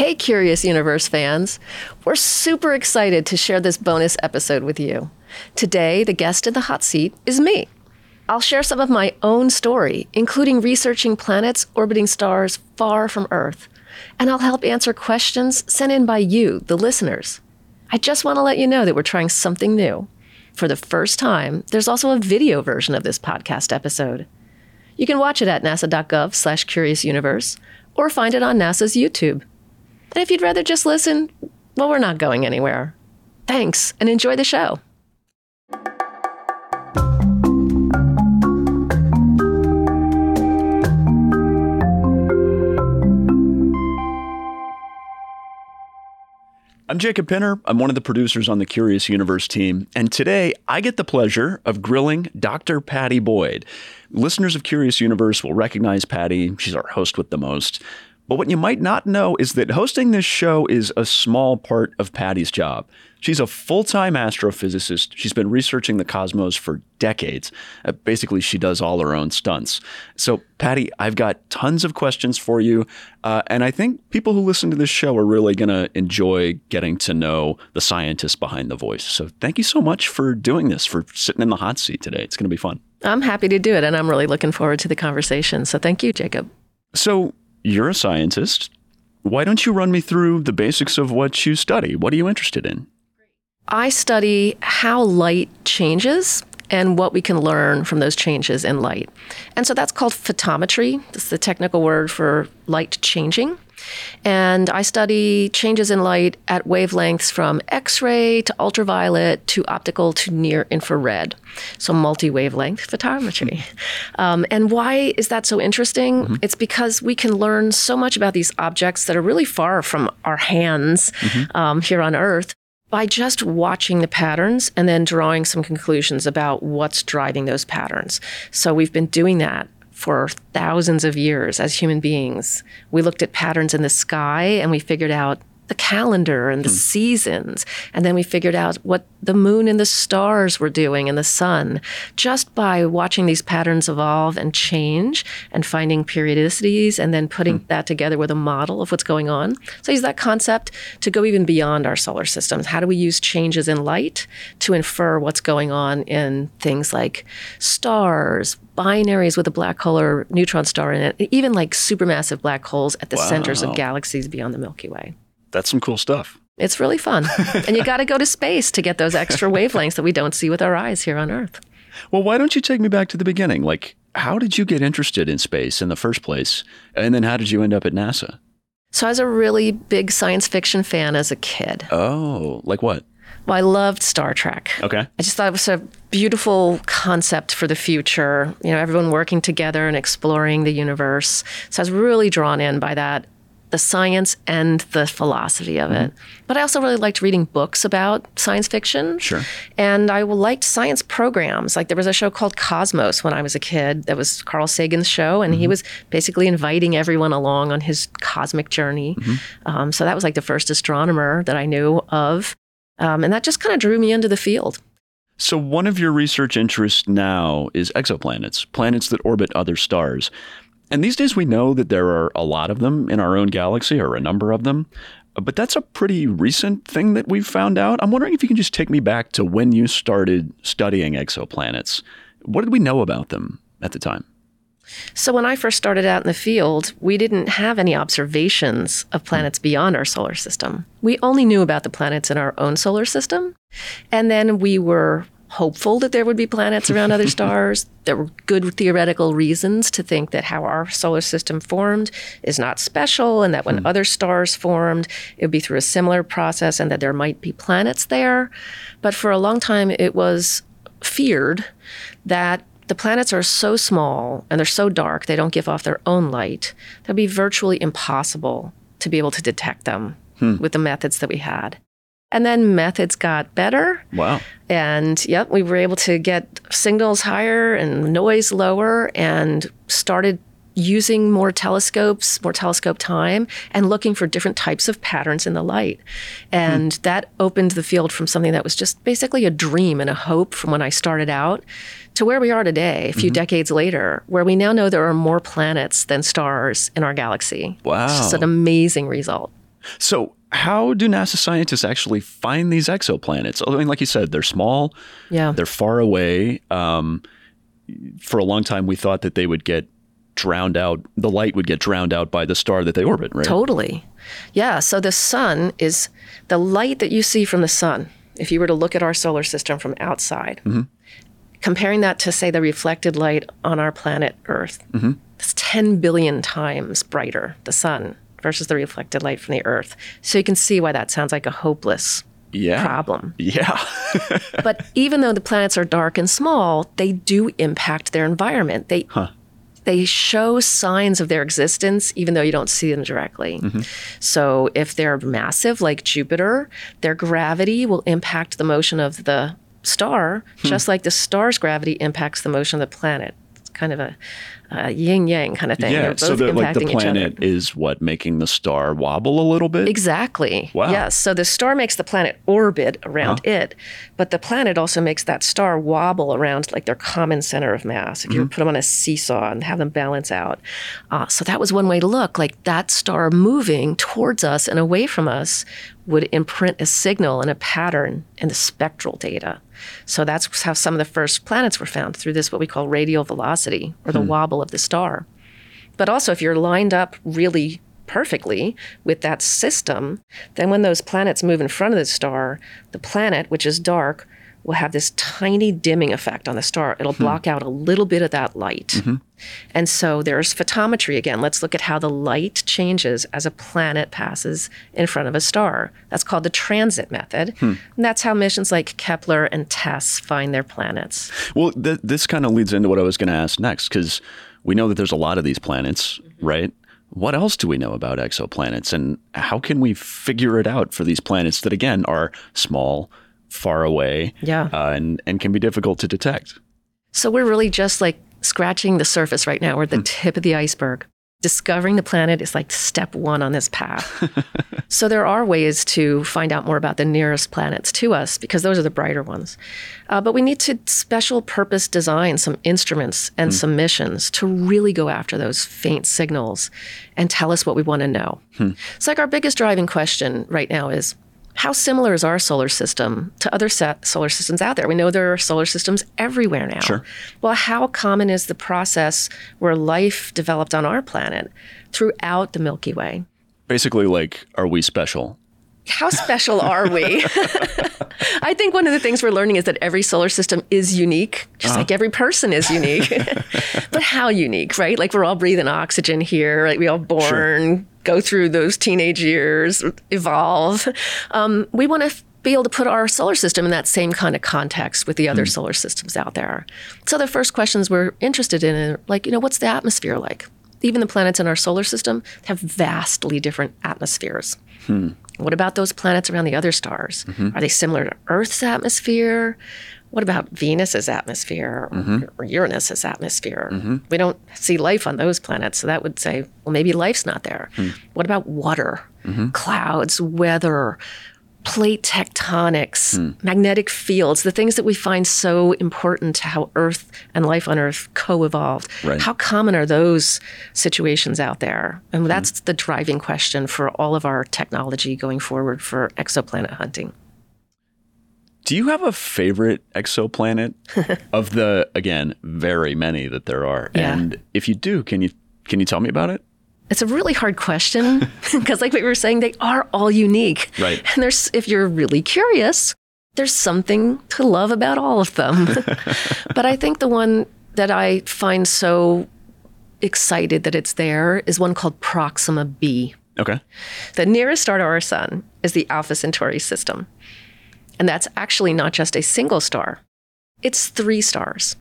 Hey, Curious Universe fans. We're super excited to share this bonus episode with you. Today, the guest in the hot seat is me. I'll share some of my own story, including researching planets orbiting stars far from Earth. And I'll help answer questions sent in by you, the listeners. I just want to let you know that we're trying something new. For the first time, there's also a video version of this podcast episode. You can watch it at nasa.gov slash curious universe or find it on NASA's YouTube. And if you'd rather just listen, well, we're not going anywhere. Thanks and enjoy the show. I'm Jacob Pinter. I'm one of the producers on the Curious Universe team. And today I get the pleasure of grilling Dr. Padi Boyd. Listeners of Curious Universe will recognize Padi. She's our host with the most. But what you might not know is that hosting this show is a small part of Padi's job. She's a full time astrophysicist. She's been researching the cosmos for decades. Uh, basically, she does all her own stunts. So, Padi, I've got tons of questions for you. Uh, and I think people who listen to this show are really going to enjoy getting to know the scientists behind the voice. So, thank you so much for doing this, for sitting in the hot seat today. It's going to be fun. I'm happy to do it, and I'm really looking forward to the conversation. So, thank you, Jacob. So, you're a scientist. Why don't you run me through the basics of what you study? What are you interested in? I study how light changes and what we can learn from those changes in light. And so that's called photometry. That's the technical word for light changing. And I study changes in light at wavelengths from X ray to ultraviolet to optical to near infrared. So, multi wavelength photometry. Um, and why is that so interesting? Mm-hmm. It's because we can learn so much about these objects that are really far from our hands mm-hmm. um, here on Earth by just watching the patterns and then drawing some conclusions about what's driving those patterns. So, we've been doing that for thousands of years as human beings. We looked at patterns in the sky and we figured out the calendar and the hmm. seasons. And then we figured out what the moon and the stars were doing and the sun just by watching these patterns evolve and change and finding periodicities and then putting hmm. that together with a model of what's going on. So I use that concept to go even beyond our solar systems. How do we use changes in light to infer what's going on in things like stars, binaries with a black hole or neutron star in it, even like supermassive black holes at the wow. centers of galaxies beyond the Milky Way that's some cool stuff. It's really fun. and you got to go to space to get those extra wavelengths that we don't see with our eyes here on Earth. Well, why don't you take me back to the beginning? Like, how did you get interested in space in the first place? And then how did you end up at NASA? So I was a really big science fiction fan as a kid. Oh, like what? Well, I loved Star Trek. Okay. I just thought it was a beautiful concept for the future. You know, everyone working together and exploring the universe. So I was really drawn in by that the science and the philosophy of it. Mm-hmm. But I also really liked reading books about science fiction. Sure. And I liked science programs. Like there was a show called Cosmos when I was a kid that was Carl Sagan's show, and mm-hmm. he was basically inviting everyone along on his cosmic journey. Mm-hmm. Um, so that was like the first astronomer that I knew of. Um, and that just kind of drew me into the field. So, one of your research interests now is exoplanets, planets that orbit other stars. And these days we know that there are a lot of them in our own galaxy or a number of them. But that's a pretty recent thing that we've found out. I'm wondering if you can just take me back to when you started studying exoplanets. What did we know about them at the time? So, when I first started out in the field, we didn't have any observations of planets beyond our solar system. We only knew about the planets in our own solar system. And then we were hopeful that there would be planets around other stars. There were good theoretical reasons to think that how our solar system formed is not special, and that when hmm. other stars formed, it would be through a similar process, and that there might be planets there. But for a long time, it was feared that the planets are so small and they're so dark, they don't give off their own light, that would be virtually impossible to be able to detect them hmm. with the methods that we had. And then methods got better. Wow. And yep, we were able to get signals higher and noise lower and started using more telescopes, more telescope time, and looking for different types of patterns in the light. And hmm. that opened the field from something that was just basically a dream and a hope from when I started out to where we are today, a few mm-hmm. decades later, where we now know there are more planets than stars in our galaxy. Wow. It's just an amazing result. So, how do NASA scientists actually find these exoplanets? I mean, like you said, they're small, Yeah. they're far away. Um, for a long time, we thought that they would get drowned out, the light would get drowned out by the star that they orbit, right? Totally. Yeah. So the sun is the light that you see from the sun. If you were to look at our solar system from outside, comparing that to, say, the reflected light on our planet Earth, it's 10 billion times brighter, the sun, versus the reflected light from the Earth. So you can see why that sounds like a hopeless Yeah. problem. Yeah. but even though the planets are dark and small, they do impact their environment. They they show signs of their existence even though you don't see them directly. Mm-hmm. So if they're massive like Jupiter, their gravity will impact the motion of the star, hmm. just like the star's gravity impacts the motion of the planet. Kind of a, a yin yang kind of thing. yeah. So, the, like the impacting each other. planet is what making the star wobble a little bit? Exactly. Wow. Yes. So the star makes the planet orbit around it, but the planet also makes that star wobble around like their common center of mass. If you put them on a seesaw and have them balance out. Uh, so that was one way to look. Like that star moving towards us and away from us would imprint a signal and a pattern in the spectral data. So that's how some of the first planets were found through this, what we call radial velocity or the hmm. wobble of the star. But also, if you're lined up really perfectly with that system, then when those planets move in front of the star, the planet, which is dark, will have this tiny dimming effect on the star. It'll hmm. block out a little bit of that light. Mm-hmm. And so there's photometry again. Let's look at how the light changes as a planet passes in front of a star. That's called the transit method. Hmm. And that's how missions like Kepler and TESS find their planets. Well, th- this kind of leads into what I was going to ask next because we know that there's a lot of these planets, mm-hmm. right? What else do we know about exoplanets and how can we figure it out for these planets that, again, are small, far away, Yeah. uh, and, and can be difficult to detect? So we're really just like scratching the surface right now. We're at the tip of the iceberg. Discovering the planet is like step one on this path. so there are ways to find out more about the nearest planets to us because those are the brighter ones. Uh, but we need to special purpose design some instruments and some missions to really go after those faint signals and tell us what we want to know. It's like our biggest driving question right now is how similar is our solar system to other solar systems out there? We know there are solar systems everywhere now. Sure. Well, how common is the process where life developed on our planet throughout the Milky Way? Basically, like, are we special? How special are we? I think one of the things we're learning is that every solar system is unique, just uh-huh. like every person is unique. but how unique, right? Like we're all breathing oxygen here, like we all born, go through those teenage years, evolve. Um, we want to f- be able to put our solar system in that same kind of context with the other solar systems out there. So the first questions we're interested in are like, you know, what's the atmosphere like? Even the planets in our solar system have vastly different atmospheres. What about those planets around the other stars? Mm-hmm. Are they similar to Earth's atmosphere? What about Venus's atmosphere or, mm-hmm. or Uranus's atmosphere? Mm-hmm. We don't see life on those planets, so that would say, well, maybe life's not there. Hmm. What about water, clouds, weather, plate tectonics, hmm. magnetic fields, the things that we find so important to how Earth and life on Earth co evolved. Right. How common are those situations out there? And hmm. that's the driving question for all of our technology going forward for exoplanet hunting. Do you have a favorite exoplanet of the again very many that there are? Yeah. And if you do, can you can you tell me about it? It's a really hard question because, like we were saying, they are all unique. Right. And there's, if you're really curious, there's something to love about all of them. but I think the one that I find so excited that it's there is one called Proxima b. Okay. The nearest star to our sun is the Alpha Centauri system. And that's actually not just a single star, it's three stars.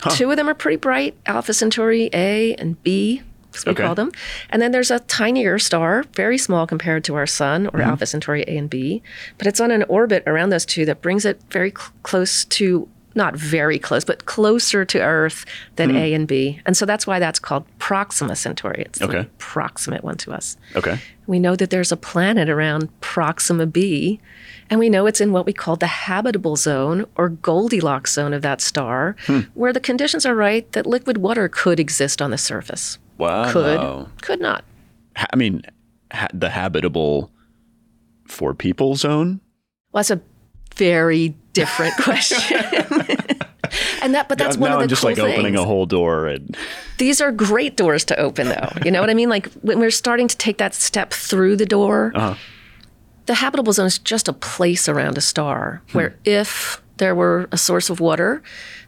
Huh. Two of them are pretty bright Alpha Centauri A and B, as we Okay. call them. And then there's a tinier star, very small compared to our sun, or mm-hmm. Alpha Centauri A and B. But it's on an orbit around those two that brings it very cl- close to, not very close, but closer to Earth than mm-hmm. A and B. And so that's why that's called Proxima Centauri. It's the proximate one to us. Okay. We know that there's a planet around Proxima b, and we know it's in what we call the habitable zone or Goldilocks zone of that star, hmm. where the conditions are right that liquid water could exist on the surface. Wow. Could, could not. I mean, ha- the habitable for people zone? Well, that's a very different question. and that, but that's now, one now of the I'm just cool like opening a whole door and These are great doors to open, though. You know what I mean? Like when we're starting to take that step through the door, Uh-huh. the habitable zone is just a place around a star Hmm. where if there were a source of water,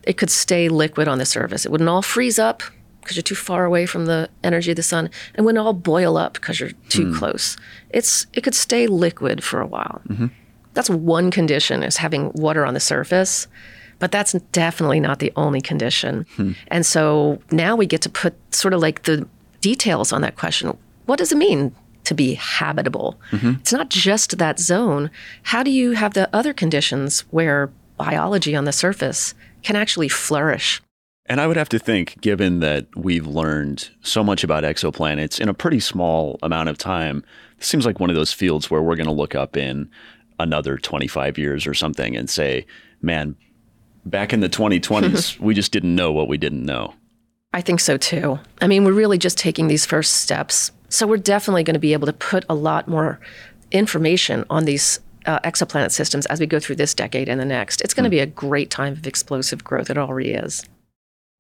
it could stay liquid on the surface. It wouldn't all freeze up because you're too far away from the energy of the sun, and wouldn't all boil up because you're too Hmm. close. It's it could stay liquid for a while. Mm-hmm. That's one condition is having water on the surface. But that's definitely not the only condition. Hmm. And so now we get to put sort of like the details on that question. What does it mean to be habitable? Mm-hmm. It's not just that zone. How do you have the other conditions where biology on the surface can actually flourish? And I would have to think, given that we've learned so much about exoplanets in a pretty small amount of time, this seems like one of those fields where we're going to look up in another 25 years or something and say, man, back in the 2020s, we just didn't know what we didn't know. I think so too. I mean, we're really just taking these first steps. So we're definitely going to be able to put a lot more information on these uh, exoplanet systems as we go through this decade and the next. It's going to be a great time of explosive growth. It already is.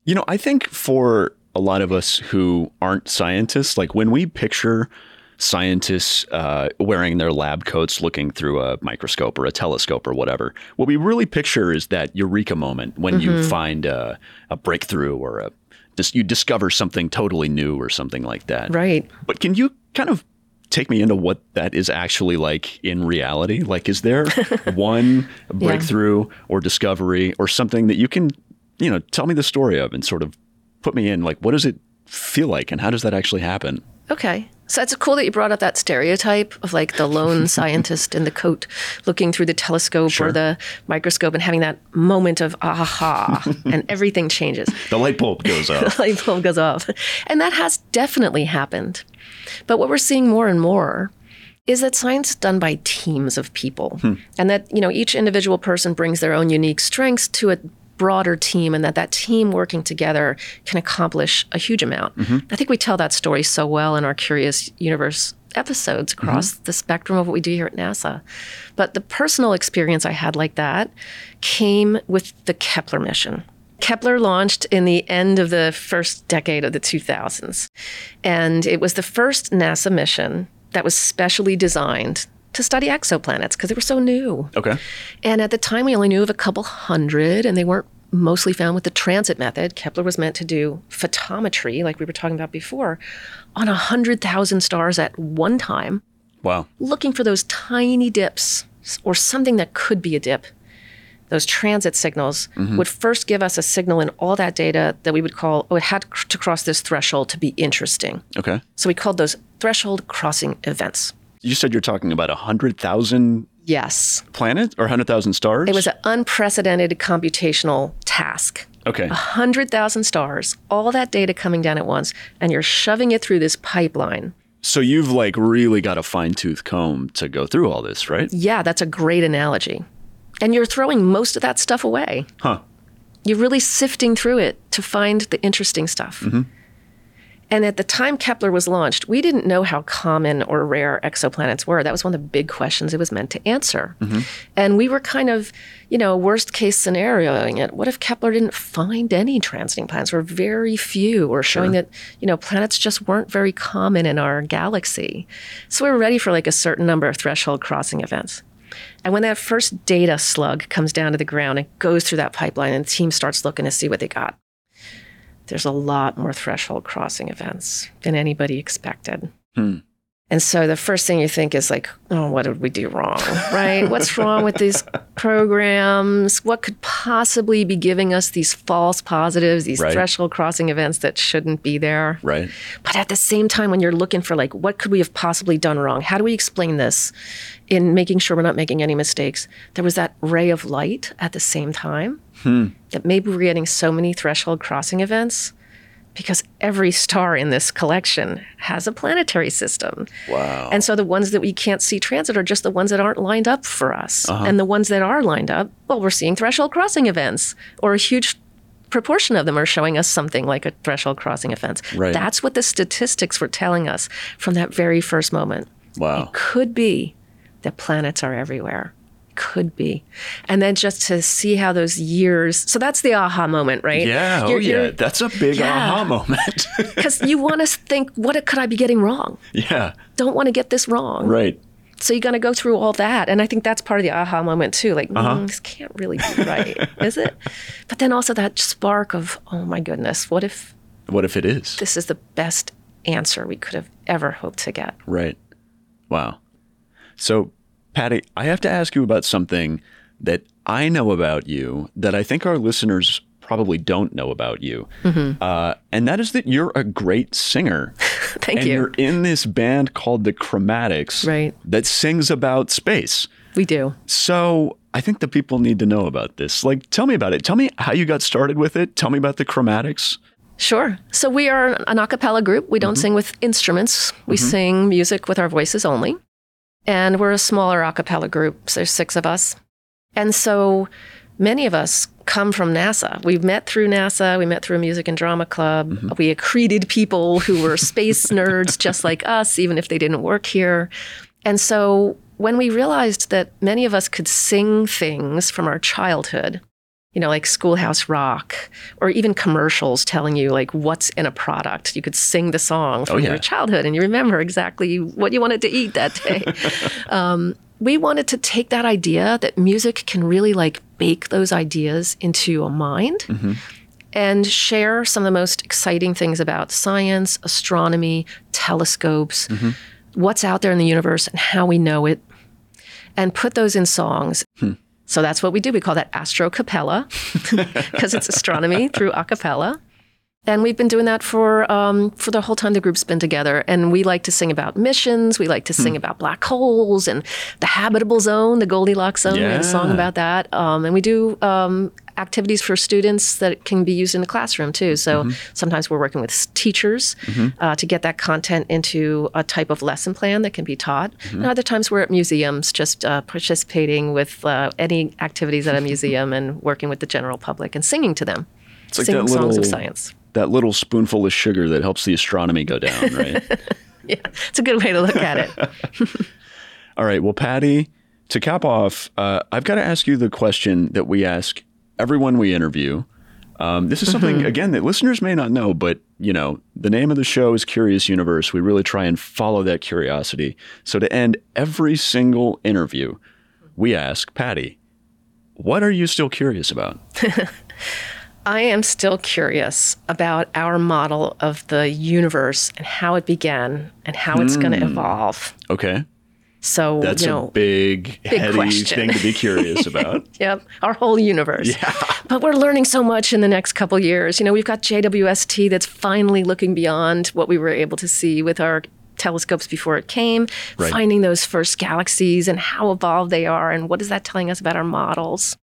You know, I think for a lot of us who aren't scientists, like when we picture scientists uh, wearing their lab coats looking through a microscope or a telescope or whatever, what we really picture is that eureka moment when you find a, a breakthrough or a you discover something totally new or something like that. Right. But can you kind of take me into what that is actually like in reality? Like, is there one breakthrough or discovery or something that you can, you know, tell me the story of and sort of put me in? Like, what does it feel like and how does that actually happen? Okay. So it's cool that you brought up that stereotype of like the lone scientist in the coat looking through the telescope Sure. or the microscope and having that moment of aha and everything changes. The light bulb goes off. the light bulb goes off. And that has definitely happened. But what we're seeing more and more is that science is done by teams of people hmm. and that you know each individual person brings their own unique strengths to a broader team and that that team working together can accomplish a huge amount. Mm-hmm. I think we tell that story so well in our curious universe episodes across mm-hmm. the spectrum of what we do here at nasa. But the personal experience i had like that came with the kepler mission. Kepler launched in the end of the first decade of the 2000s. And it was the first NASA mission that was specially designed to study exoplanets because they were so new. Okay. And at the time, we only knew of a couple hundred, and they weren't mostly found with the transit method. Kepler was meant to do photometry, like we were talking about before, on 100,000 stars at one time, Wow. looking for those tiny dips or something that could be a dip. Those transit signals mm-hmm. would first give us a signal in all that data that we would call, oh, it had to cross this threshold to be interesting. Okay. So we called those threshold crossing events. You said you're talking about 100,000 Yes. planets or 100,000 stars? It was an unprecedented computational task. Okay. 100,000 stars, all that data coming down at once, and you're shoving it through this pipeline. So you've like really got a fine tooth comb to go through all this, right? Yeah, that's a great analogy. And you're throwing most of that stuff away. Huh. You're really sifting through it to find the interesting stuff. Mm-hmm. And at the time Kepler was launched, we didn't know how common or rare exoplanets were. That was one of the big questions it was meant to answer. Mm-hmm. And we were kind of, you know, worst case scenarioing it. What if Kepler didn't find any transiting planets or very few or showing that, you know, planets just weren't very common in our galaxy? So we were ready for like a certain number of threshold crossing events. And when that first data slug comes down to the ground, it goes through that pipeline and the team starts looking to see what they got. There's a lot more threshold crossing events than anybody expected. Hmm. And so the first thing you think is like, oh, what did we do wrong? Right? What's wrong with these programs? What could possibly be giving us these false positives, these Right. threshold crossing events that shouldn't be there? Right. But at the same time, when you're looking for like, what could we have possibly done wrong? How do we explain this in making sure we're not making any mistakes? There was that ray of light at the same time Hmm. that maybe we're getting so many threshold crossing events because every star in this collection has a planetary system. Wow. And so the ones that we can't see transit are just the ones that aren't lined up for us. Uh-huh. And the ones that are lined up, well, we're seeing threshold crossing events or a huge proportion of them are showing us something like a threshold crossing event. Right. That's what the statistics were telling us from that very first moment. Wow. It could be that planets are everywhere. Could be. And then just to see how those years, so that's the aha moment, right? Yeah. Oh, You're- yeah. you're- That's a big Yeah. aha moment. Because you want to think, what could I be getting wrong? yeah. Don't want to get this wrong. Right. So you're going to go through all that. And I think that's part of the aha moment too. Like, Uh-huh. mm, this can't really be right, is it? But then also that spark of, oh my goodness, what if What if it is? this is the best answer we could have ever hoped to get? Right. Wow. So, Padi, I have to ask you about something that I know about you that I think our listeners probably don't know about you. Mm-hmm. Uh, and that is that you're a great singer. Thank and you. you're in this band called the Chromatics Right. that sings about space. We do. So I think the people need to know about this. Like, tell me about it. Tell me how you got started with it. Tell me about the Chromatics. Sure. So we are an a cappella group. We don't sing with instruments. We sing music with our voices only. And we're a smaller a cappella group. So there's six of us. And so many of us come from NASA. We've met through NASA. We met through a music and drama club. Mm-hmm. We accreted people who were space nerds just like us, even if they didn't work here. And so when we realized that many of us could sing things from our childhood, you know, like Schoolhouse Rock, or even commercials telling you like what's in a product. You could sing the song from Oh, yeah. your childhood and you remember exactly what you wanted to eat that day. um, we wanted to take that idea that music can really like bake those ideas into a mind Mm-hmm. and share some of the most exciting things about science, astronomy, telescopes, Mm-hmm. what's out there in the universe and how we know it, and put those in songs. So that's what we do. We call that astro capella because it's astronomy through a cappella. And we've been doing that for um, for the whole time the group's been together. And we like to sing about missions. We like to sing about black holes and the habitable zone, the Goldilocks zone. We have a song about that. Um, and we do um, activities for students that can be used in the classroom too. So sometimes we're working with teachers uh, to get that content into a type of lesson plan that can be taught. And other times we're at museums just uh, participating with uh, any activities at a museum and working with the general public and singing to them. It's like singing that songs of little- science. That little spoonful of sugar that helps the astronomy go down, right? Yeah, it's a good way to look at it. All right. Well, Padi, to cap off, uh, I've got to ask you the question that we ask everyone we interview. Um, this is something again that listeners may not know, but you know the name of the show is Curious Universe. We really try and follow that curiosity. So to end every single interview, we ask Padi, "What are you still curious about?" I am still curious about our model of the universe and how it began and how it's going to evolve. Okay, So, that's you a know, big, heady question. thing to be curious about. Yep, our whole universe. Yeah. But we're learning so much in the next couple years. You know, we've got JWST that's finally looking beyond what we were able to see with our telescopes before it came, Right. finding those first galaxies and how evolved they are and what is that telling us about our models.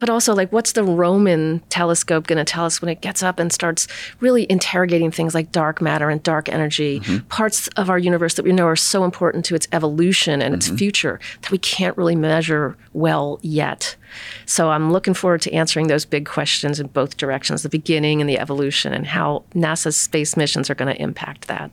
But also, like, what's the Roman telescope going to tell us when it gets up and starts really interrogating things like dark matter and dark energy, mm-hmm. parts of our universe that we know are so important to its evolution and its mm-hmm. future that we can't really measure well yet. So I'm looking forward to answering those big questions in both directions the beginning and the evolution, and how NASA's space missions are going to impact that.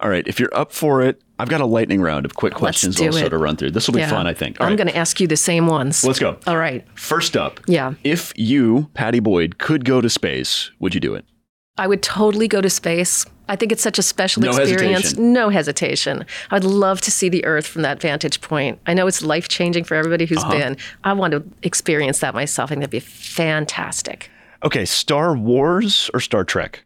All right, if you're up for it, I've got a lightning round of quick questions also it. to run through. This will be Yeah. fun, I think. All I'm right, going to ask you the same ones. let's go. All right. First up, Yeah. if you, Padi Boyd, could go to space, would you do it? I would totally go to space. I think it's such a special No experience. hesitation. No hesitation. I'd love to see the Earth from that vantage point. I know it's life changing for everybody who's Uh-huh. been. I want to experience that myself. I think that'd be fantastic. Okay, Star Wars or Star Trek?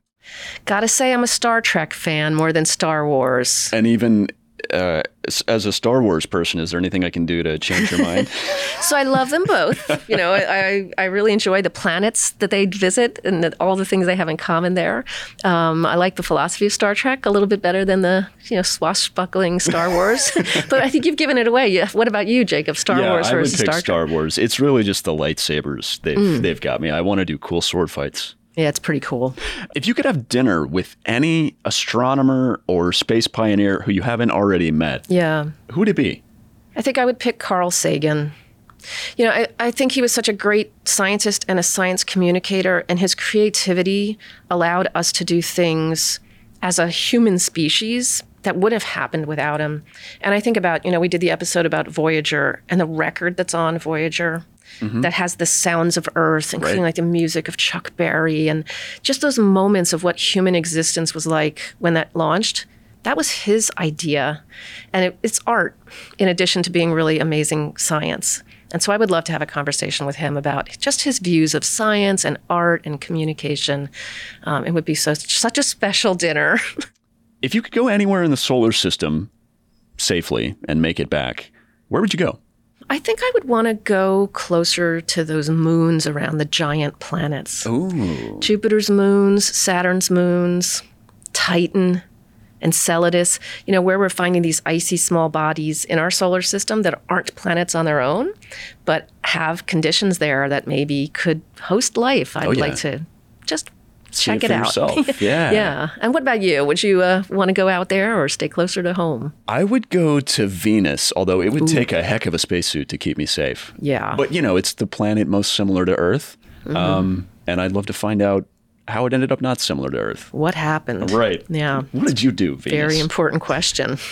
Gotta say, I'm a Star Trek fan more than Star Wars. And even uh, as a Star Wars person, is there anything I can do to change your mind? So I love them both. You know, I, I really enjoy the planets that they visit and the, all the things they have in common there. Um, I like the philosophy of Star Trek a little bit better than the you know swashbuckling Star Wars. but I think you've given it away. Yeah. What about you, Jacob? Star yeah, Wars I would versus pick Star Star, Trek? Mm. Wars. It's really just the lightsabers they've they've got me. I want to do cool sword fights. Yeah, it's pretty cool. If you could have dinner with any astronomer or space pioneer who you haven't already met, Yeah. who would it be? I think I would pick Carl Sagan. You know, I, I think he was such a great scientist and a science communicator, and his creativity allowed us to do things as a human species that would have happened without him. And I think about, you know, we did the episode about Voyager and the record that's on Voyager. That has the sounds of Earth, including Right. like the music of Chuck Berry, and just those moments of what human existence was like when that launched. That was his idea, and it, it's art in addition to being really amazing science. And so I would love to have a conversation with him about just his views of science and art and communication. Um, it would be so such a special dinner. If you could go anywhere in the solar system safely and make it back, where would you go? I think I would want to go closer to those moons around the giant planets. Ooh. Jupiter's moons, Saturn's moons, Titan, Enceladus, you know, where we're finding these icy small bodies in our solar system that aren't planets on their own, but have conditions there that maybe could host life. I'd Oh, yeah. like to just See check it it, out. yourself. Yeah. yeah. And what about you? Would you uh, want to go out there or stay closer to home? I would go to Venus, although it would take a heck of a spacesuit to keep me safe. Yeah. But, you know, it's the planet most similar to Earth. Mm-hmm. Um, and I'd love to find out how it ended up not similar to Earth. what happened? Right. Yeah. What did you do, Venus? Very important question.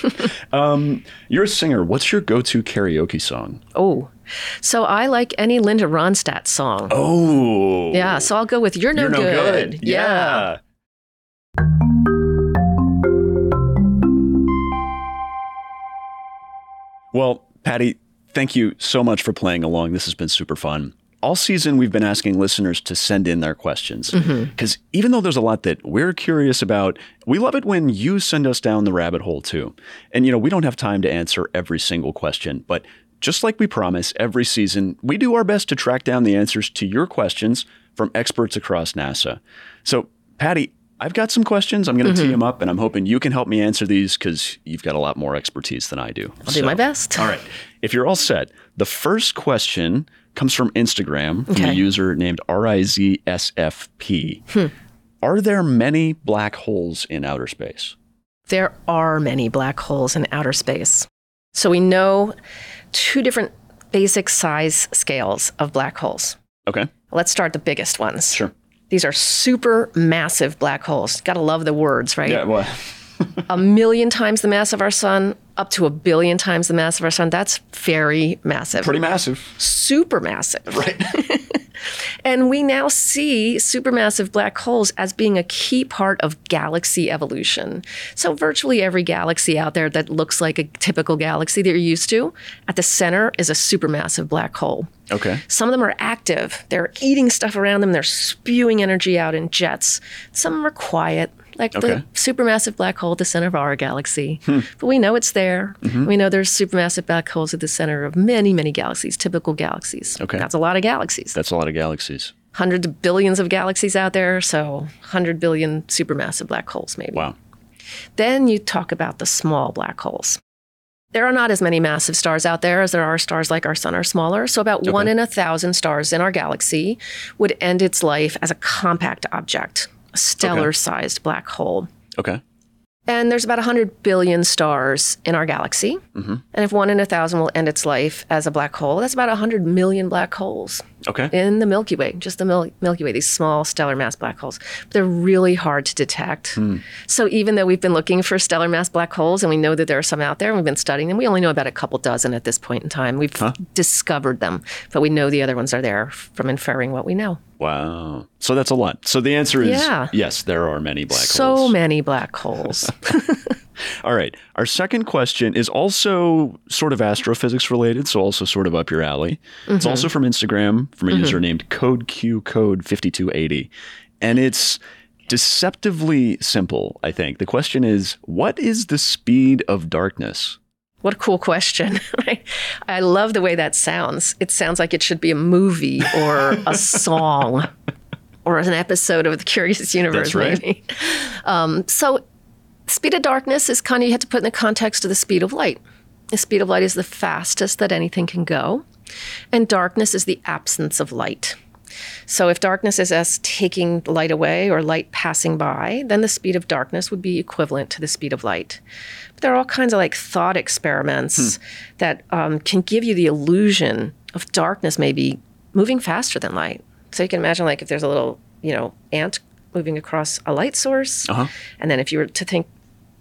Um, you're a singer. What's your go to karaoke song? oh, so I like any Linda Ronstadt song. Oh. Yeah, so I'll go with You're No, You're no good. good. Yeah. Well, Padi, thank you so much for playing along. This has been super fun. All season, we've been asking listeners to send in their questions. Mm-hmm. Because even though there's a lot that we're curious about, we love it when you send us down the rabbit hole too. And, you know, we don't have time to answer every single question, but just like we promise every season, we do our best to track down the answers to your questions from experts across NASA. So, Padi, I've got some questions. I'm going to tee mm-hmm. them up, and I'm hoping you can help me answer these because you've got a lot more expertise than I do. I'll do my best. All right. If you're all set, the first question comes from Instagram from a user named RIZSFP. Hmm. Are there many black holes in outer space? There are many black holes in outer space. So we know two different basic size scales of black holes. Okay. Let's start the biggest ones. Sure. These are super massive black holes. Gotta love the words, right? Yeah, well, A million times the mass of our sun, up to a billion times the mass of our sun. That's very massive. pretty massive. super massive. Right. And we now see supermassive black holes as being a key part of galaxy evolution. So, virtually every galaxy out there that looks like a typical galaxy that you're used to, at the center is a supermassive black hole. okay. Some of them are active, they're eating stuff around them, they're spewing energy out in jets. Some of them are quiet. Like Okay. the supermassive black hole at the center of our galaxy. Hmm. But we know it's there. Mm-hmm. We know there's supermassive black holes at the center of many, many galaxies, typical galaxies. Okay. That's a lot of galaxies That's a lot of galaxies. hundreds of billions of galaxies out there, so 100 billion supermassive black holes, maybe. Wow. Then you talk about the small black holes. There are not as many massive stars out there as there are stars like our sun are smaller. So, about one in a thousand stars in our galaxy would end its life as a compact object, stellar sized black hole. Okay. And there's about 100 billion stars in our galaxy. Mm-hmm. And if one in a thousand will end its life as a black hole, that's about 100 million black holes Okay. in the Milky Way, just the Mil- Milky Way, these small stellar mass black holes. But they're really hard to detect. Hmm. So even though we've been looking for stellar mass black holes and we know that there are some out there and we've been studying them, we only know about a couple dozen at this point in time. We've discovered them, but we know the other ones are there from inferring what we know. Wow. So that's a lot. So the answer is Yeah. yes, there are many black so holes. So many black holes. All right. Our second question is also sort of astrophysics related, so also sort of up your alley. It's also from Instagram from a user named CodeQCode5280. And it's deceptively simple, I think. The question is what is the speed of darkness? What a cool question. I love the way that sounds. It sounds like it should be a movie or a song or an episode of the Curious Universe, right. maybe. Um, so, speed of darkness is kind of, you have to put in the context of the speed of light. The speed of light is the fastest that anything can go, and darkness is the absence of light. So, if darkness is us taking light away or light passing by, then the speed of darkness would be equivalent to the speed of light. But there are all kinds of like thought experiments that um, can give you the illusion of darkness maybe moving faster than light. So you can imagine, like, if there's a little, you know, ant moving across a light source, Uh-huh. and then if you were to think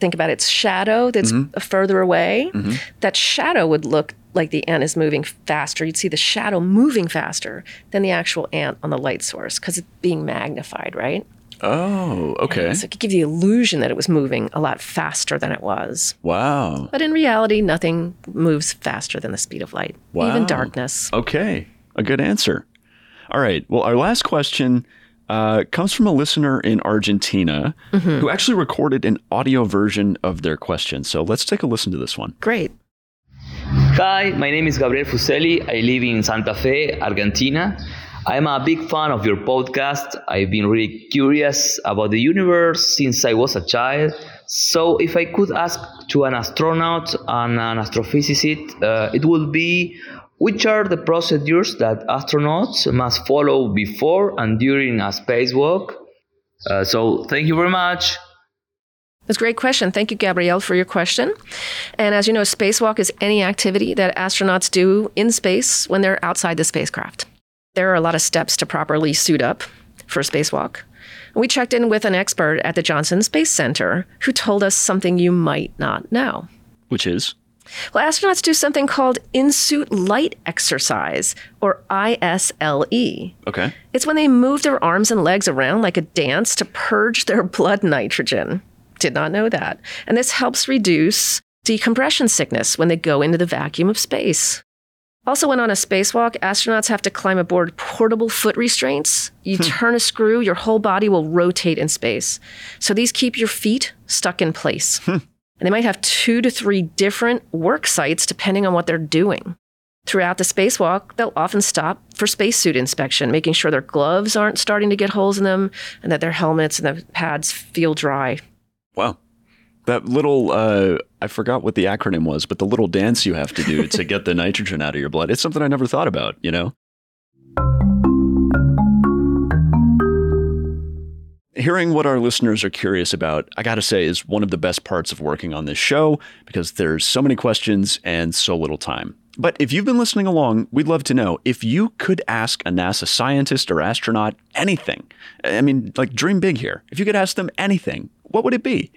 think about its shadow that's Mm-hmm. further away, that shadow would look like the ant is moving faster. You'd see the shadow moving faster than the actual ant on the light source because it's being magnified, right? Oh, okay. So it could give the illusion that it was moving a lot faster than it was. Wow. But in reality, nothing moves faster than the speed of light, Wow. even darkness. Okay. A good answer. All right. Well, our last question uh, comes from a listener in Argentina who actually recorded an audio version of their question. So let's take a listen to this one. Great. Hi, my name is Gabriel Fuseli. I live in Santa Fe, Argentina. I'm a big fan of your podcast. I've been really curious about the universe since I was a child. So, if I could ask to an astronaut and an astrophysicist, uh, it would be which are the procedures that astronauts must follow before and during a spacewalk? Uh, so, thank you very much. That's a great question. Thank you, Gabrielle, for your question. And as you know, spacewalk is any activity that astronauts do in space when they're outside the spacecraft. There are a lot of steps to properly suit up for a spacewalk. We checked in with an expert at the Johnson Space Center who told us something you might not know. Which is? Well, astronauts do something called in suit light exercise, or ISLE. Okay. It's when they move their arms and legs around like a dance to purge their blood nitrogen. Did not know that. And this helps reduce decompression sickness when they go into the vacuum of space. Also, when on a spacewalk, astronauts have to climb aboard portable foot restraints. You hmm. turn a screw, your whole body will rotate in space. So these keep your feet stuck in place. Hmm. And they might have two to three different work sites depending on what they're doing. Throughout the spacewalk, they'll often stop for spacesuit inspection, making sure their gloves aren't starting to get holes in them and that their helmets and the pads feel dry. Wow. That little, uh, I forgot what the acronym was, but the little dance you have to do to get the nitrogen out of your blood. It's something I never thought about, you know? Hearing what our listeners are curious about, I got to say, is one of the best parts of working on this show because there's so many questions and so little time. But if you've been listening along, we'd love to know if you could ask a NASA scientist or astronaut anything. I mean, like, dream big here. If you could ask them anything, what would it be?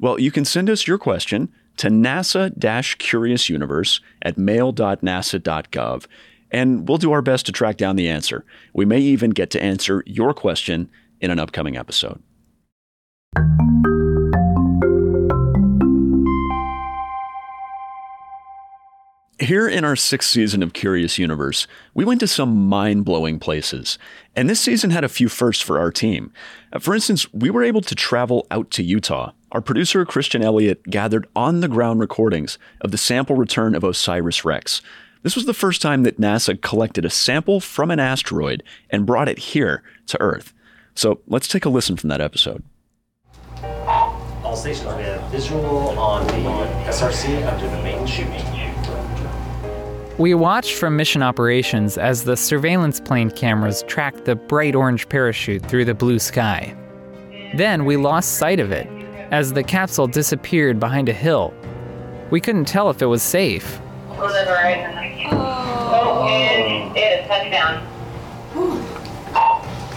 Well, you can send us your question to NASA Curious Universe at mail.nasa.gov, and we'll do our best to track down the answer. We may even get to answer your question in an upcoming episode. Here in our sixth season of Curious Universe, we went to some mind blowing places. And this season had a few firsts for our team. Uh, For instance, we were able to travel out to Utah. Our producer, Christian Elliott, gathered on the ground recordings of the sample return of OSIRIS REx. This was the first time that NASA collected a sample from an asteroid and brought it here to Earth. So let's take a listen from that episode. All stations, we have visual on the SRC under the main chute. We watched from mission operations as the surveillance plane cameras tracked the bright orange parachute through the blue sky. Then we lost sight of it as the capsule disappeared behind a hill. We couldn't tell if it was safe. Close oh. Oh, it right. Oh, and it is touchdown.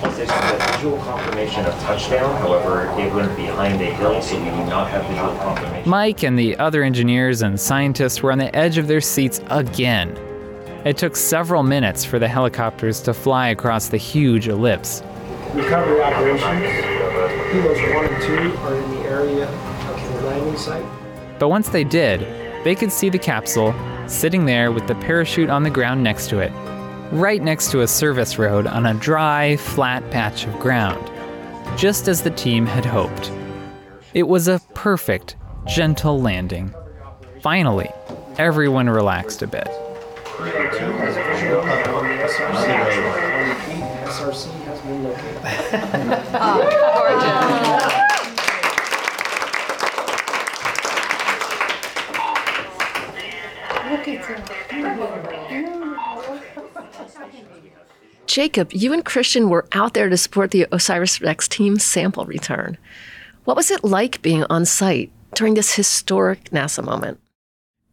All stations, we have visual confirmation of touchdown. However, it went behind a hill, so we do not have visual confirmation. Mike and the other engineers and scientists were on the edge of their seats again. It took several minutes for the helicopters to fly across the huge ellipse. recovery operations. Helos 1 and 2 are in the area of the landing site. But once they did, they could see the capsule sitting there with the parachute on the ground next to it, right next to a service road on a dry, flat patch of ground, just as the team had hoped. It was a perfect, gentle landing. Finally, everyone relaxed a bit. Helo 2 has visual on Jacob, you and Christian were out there to support the OSIRIS REx team sample return. What was it like being on site during this historic NASA moment?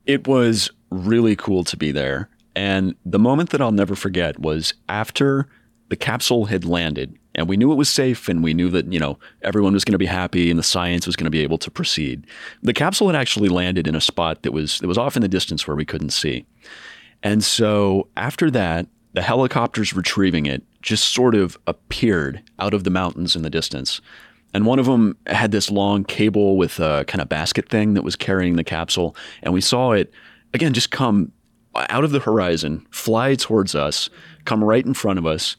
It was really cool to be there. And the moment that I'll never forget was after the capsule had landed and we knew it was safe and we knew that, you know, everyone was going to be happy and the science was going to be able to proceed. The capsule had actually landed in a spot that was that was off in the distance where we couldn't see. And so after that, the helicopters retrieving it just sort of appeared out of the mountains in the distance. And one of them had this long cable with a kind of basket thing that was carrying the capsule. And we saw it, again, just come out of the horizon, fly towards us, come right in front of us,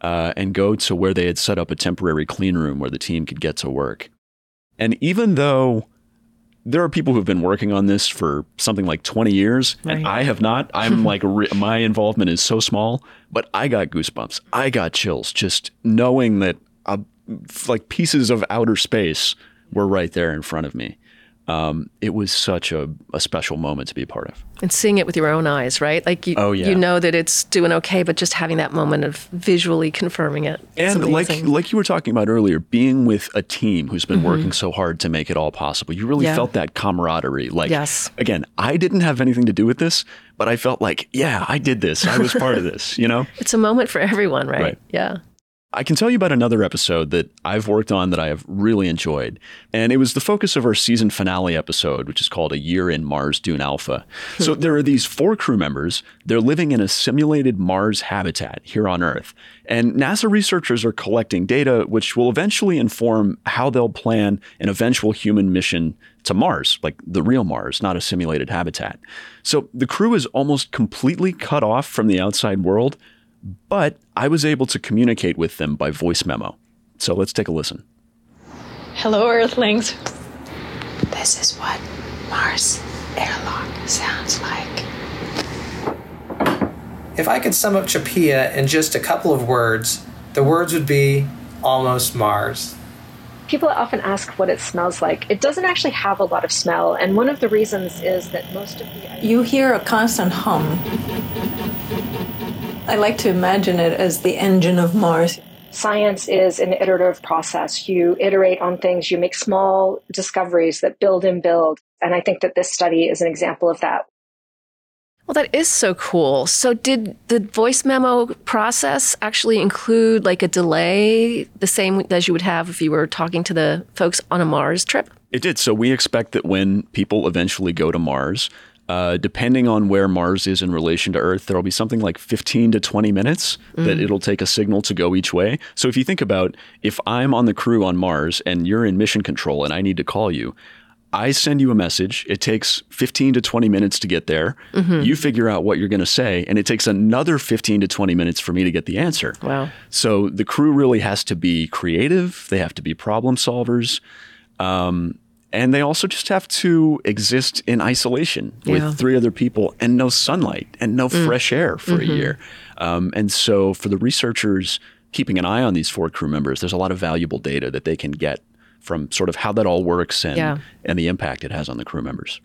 uh, and go to where they had set up a temporary clean room where the team could get to work. And even though there are people who've been working on this for something like 20 years, and I have not. I'm like, my involvement is so small, but I got goosebumps. I got chills just knowing that uh, like pieces of outer space were right there in front of me. Um, it was such a, a special moment to be a part of. And seeing it with your own eyes, right? Like you, Oh, yeah. you know that it's doing okay, but just having that moment of visually confirming it. And like like you were talking about earlier, being with a team who's been working so hard to make it all possible, you really Mm-hmm. Yeah. felt that camaraderie. Like, Yes. again, I didn't have anything to do with this, but I felt like, yeah, I did this. I was part of this. You know. it's a moment for everyone, right? Right. Yeah. I can tell you about another episode that I've worked on that I have really enjoyed. And it was the focus of our season finale episode, which is called A Year in Mars Dune Alpha. so hmm. there are these four crew members. They're living in a simulated Mars habitat here on Earth. And NASA researchers are collecting data which will eventually inform how they'll plan an eventual human mission to Mars, like the real Mars, not a simulated habitat. So the crew is almost completely cut off from the outside world but I was able to communicate with them by voice memo. So let's take a listen. Hello, Earthlings. This is what Mars airlock sounds like. If I could sum up CHAPEA in just a couple of words, the words would be almost Mars. People often ask what it smells like. It doesn't actually have a lot of smell, and one of the reasons is that most of the. You hear a constant hum. I like to imagine it as the engine of Mars. Science is an iterative process. You iterate on things, you make small discoveries that build and build. And I think that this study is an example of that. Well, that is so cool. So, did the voice memo process actually include like a delay, the same as you would have if you were talking to the folks on a Mars trip? It did. So we expect that when people eventually go to Mars, uh, depending on where Mars is in relation to Earth, there will be something like 15 to 20 minutes that it'll take a signal to go each way. So if you think about if I'm on the crew on Mars and you're in mission control and I need to call you, I send you a message. It takes 15 to 20 minutes to get there. You figure out what you're going to say, and it takes another 15 to 20 minutes for me to get the answer. Wow. So the crew really has to be creative. They have to be problem solvers. Um, and they also just have to exist in isolation Yeah. with three other people and no sunlight and no fresh air for a year. Um, and so for the researchers keeping an eye on these four crew members, there's a lot of valuable data that they can get from sort of how that all works and, Yeah. and the impact it has on the crew members.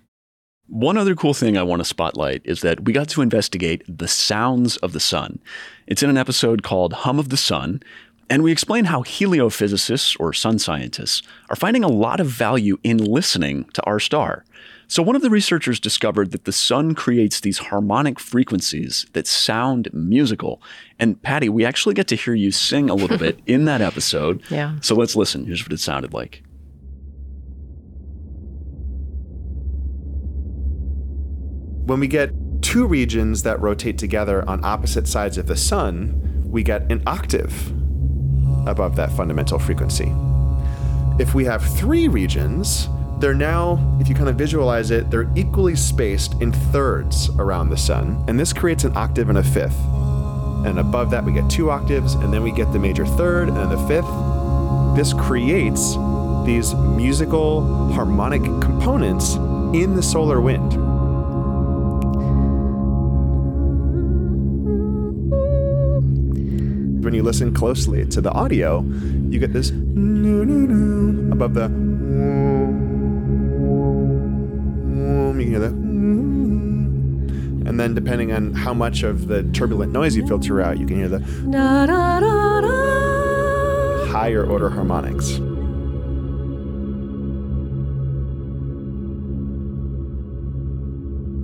One other cool thing I want to spotlight is that we got to investigate the sounds of the sun. It's in an episode called Hum of the Sun, and we explain how heliophysicists or sun scientists are finding a lot of value in listening to our star. So, one of the researchers discovered that the sun creates these harmonic frequencies that sound musical. And Padi, we actually get to hear you sing a little bit in that episode. Yeah. So, let's listen. Here's what it sounded like. When we get two regions that rotate together on opposite sides of the sun, we get an octave above that fundamental frequency. If we have three regions, they're now, if you kind of visualize it, they're equally spaced in thirds around the sun, and this creates an octave and a fifth. And above that, we get two octaves, and then we get the major third and the fifth. This creates these musical harmonic components in the solar wind. When you listen closely to the audio, you get this above the you hear the and then depending on how much of the turbulent noise you filter out, you can hear the higher order harmonics.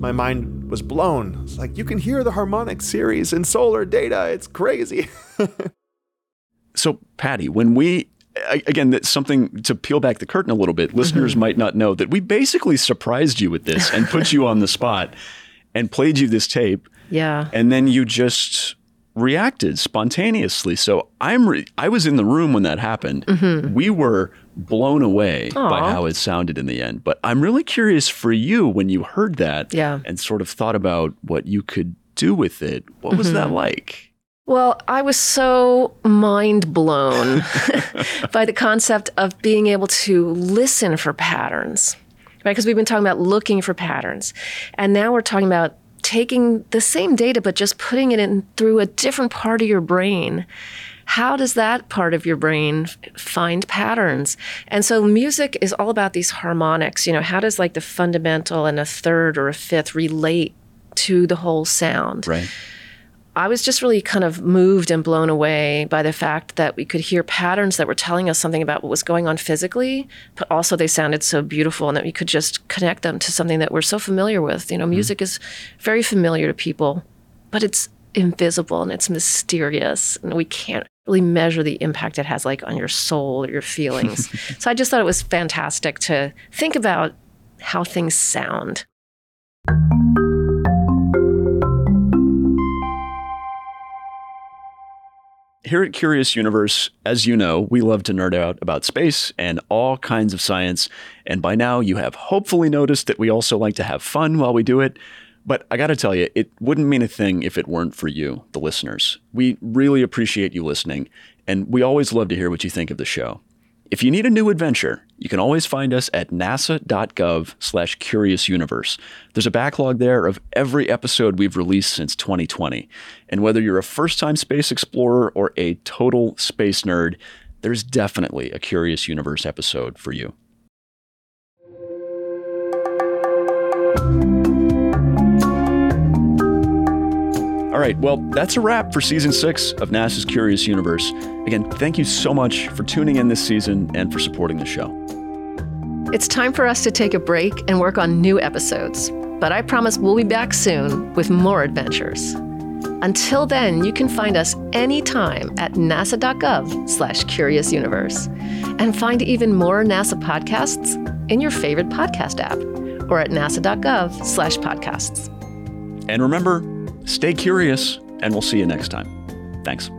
My mind was blown. It's like you can hear the harmonic series in solar data. It's crazy. So, Padi, when we again, that's something to peel back the curtain a little bit. Listeners mm-hmm. might not know that we basically surprised you with this and put you on the spot and played you this tape, Yeah. and then you just reacted spontaneously. So I'm re- I was in the room when that happened. Mm-hmm. We were blown away by how it sounded in the end. But I'm really curious for you when you heard that Yeah. and sort of thought about what you could do with it. What was that mm-hmm. like? Well, I was so mind blown by the concept of being able to listen for patterns, right? Because we've been talking about looking for patterns. And now we're talking about taking the same data, but just putting it in through a different part of your brain. How does that part of your brain find patterns? And so music is all about these harmonics. You know, how does like the fundamental and a third or a fifth relate to the whole sound? Right. I was just really kind of moved and blown away by the fact that we could hear patterns that were telling us something about what was going on physically, but also they sounded so beautiful and that we could just connect them to something that we're so familiar with. You know, mm-hmm. music is very familiar to people, but it's invisible and it's mysterious and we can't really measure the impact it has like on your soul or your feelings. so I just thought it was fantastic to think about how things sound. Here at Curious Universe, as you know, we love to nerd out about space and all kinds of science. And by now, you have hopefully noticed that we also like to have fun while we do it. But I got to tell you, it wouldn't mean a thing if it weren't for you, the listeners. We really appreciate you listening, and we always love to hear what you think of the show. If you need a new adventure, you can always find us at nasa.gov slash curious universe. There's a backlog there of every episode we've released since 2020. And whether you're a first-time space explorer or a total space nerd, there's definitely a Curious Universe episode for you. All right, well, that's a wrap for season six of NASA's Curious Universe. Again, thank you so much for tuning in this season and for supporting the show. It's time for us to take a break and work on new episodes. But I promise we'll be back soon with more adventures. Until then, you can find us anytime at nasa.gov slash curious universe and find even more NASA podcasts in your favorite podcast app or at nasa.gov slash podcasts. And remember, stay curious, and we'll see you next time. Thanks.